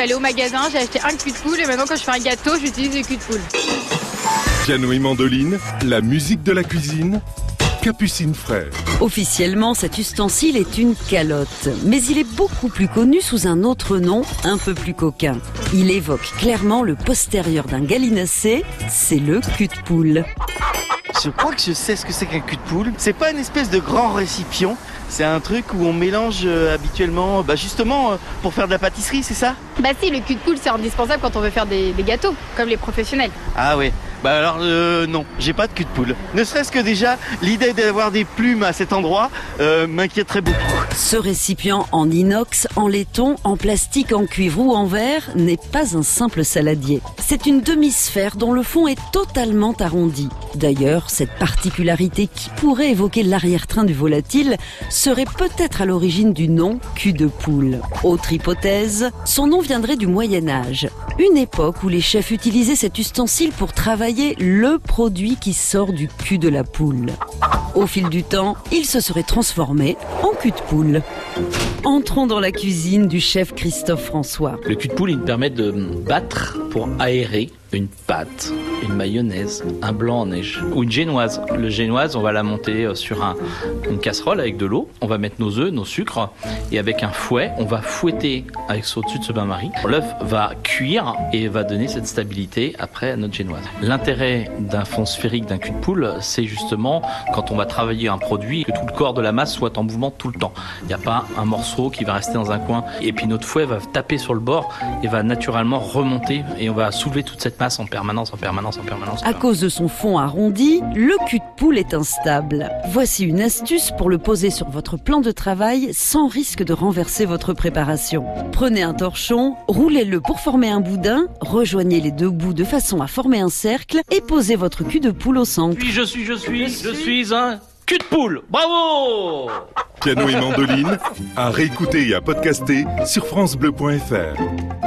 suis allée au magasin, j'ai acheté un cul de poule et maintenant quand je fais un gâteau, j'utilise le cul de poule. Piano et mandoline, la musique de la cuisine, Capucine Frère. Officiellement, cet ustensile est une calotte, mais il est beaucoup plus connu sous un autre nom, un peu plus coquin. Il évoque clairement le postérieur d'un gallinacé, c'est le cul de poule. Je crois que je sais ce que c'est qu'un cul de poule. C'est pas une espèce de grand récipient. C'est un truc où on mélange euh, habituellement, bah justement, euh, pour faire de la pâtisserie, c'est ça? Bah si, le cul de poule c'est indispensable quand on veut faire des, des gâteaux, comme les professionnels. Ah ouais. Bah alors euh, non, j'ai pas de cul de poule. Ne serait-ce que déjà l'idée d'avoir des plumes à cet endroit euh, m'inquiéterait beaucoup. Ce récipient en inox, en laiton, en plastique, en cuivre ou en verre n'est pas un simple saladier. C'est une demi-sphère dont le fond est totalement arrondi. D'ailleurs, cette particularité qui pourrait évoquer l'arrière-train du volatile serait peut-être à l'origine du nom cul de poule. Autre hypothèse, son nom viendrait du Moyen Âge, une époque où les chefs utilisaient cet ustensile pour travailler le produit qui sort du cul de la poule. Au fil du temps, il se serait transformé en cul de poule. Entrons dans la cuisine du chef Christophe François. Le cul de poule, il me permet de battre pour aérer une pâte, une mayonnaise, un blanc en neige ou une génoise. Le génoise, on va la monter euh, sur un- une casserole avec de l'eau. On va mettre nos œufs, nos sucres et avec un fouet, on va fouetter avec au-dessus de ce bain-marie. L'œuf va cuire et va donner cette stabilité après à notre génoise. L'intérêt d'un fond sphérique d'un cul de poule, c'est justement quand on va travailler un produit, que tout le corps de la masse soit en mouvement tout le temps. Il n'y a pas un morceau qui va rester dans un coin et puis notre fouet va taper sur le bord et va naturellement remonter et on va soulever toute cette masse en permanence, en permanence, en permanence. en À cause de son fond arrondi, le cul de poule est instable. Voici une astuce pour le poser sur votre plan de travail sans risque de renverser votre préparation. Prenez un torchon, roulez-le pour former un boudin, rejoignez les deux bouts de façon à former un cercle et posez votre cul de poule au centre. Puis je suis, je suis, je suis un cul de poule. Bravo Piano et mandoline, à réécouter et à podcaster sur FranceBleu.fr.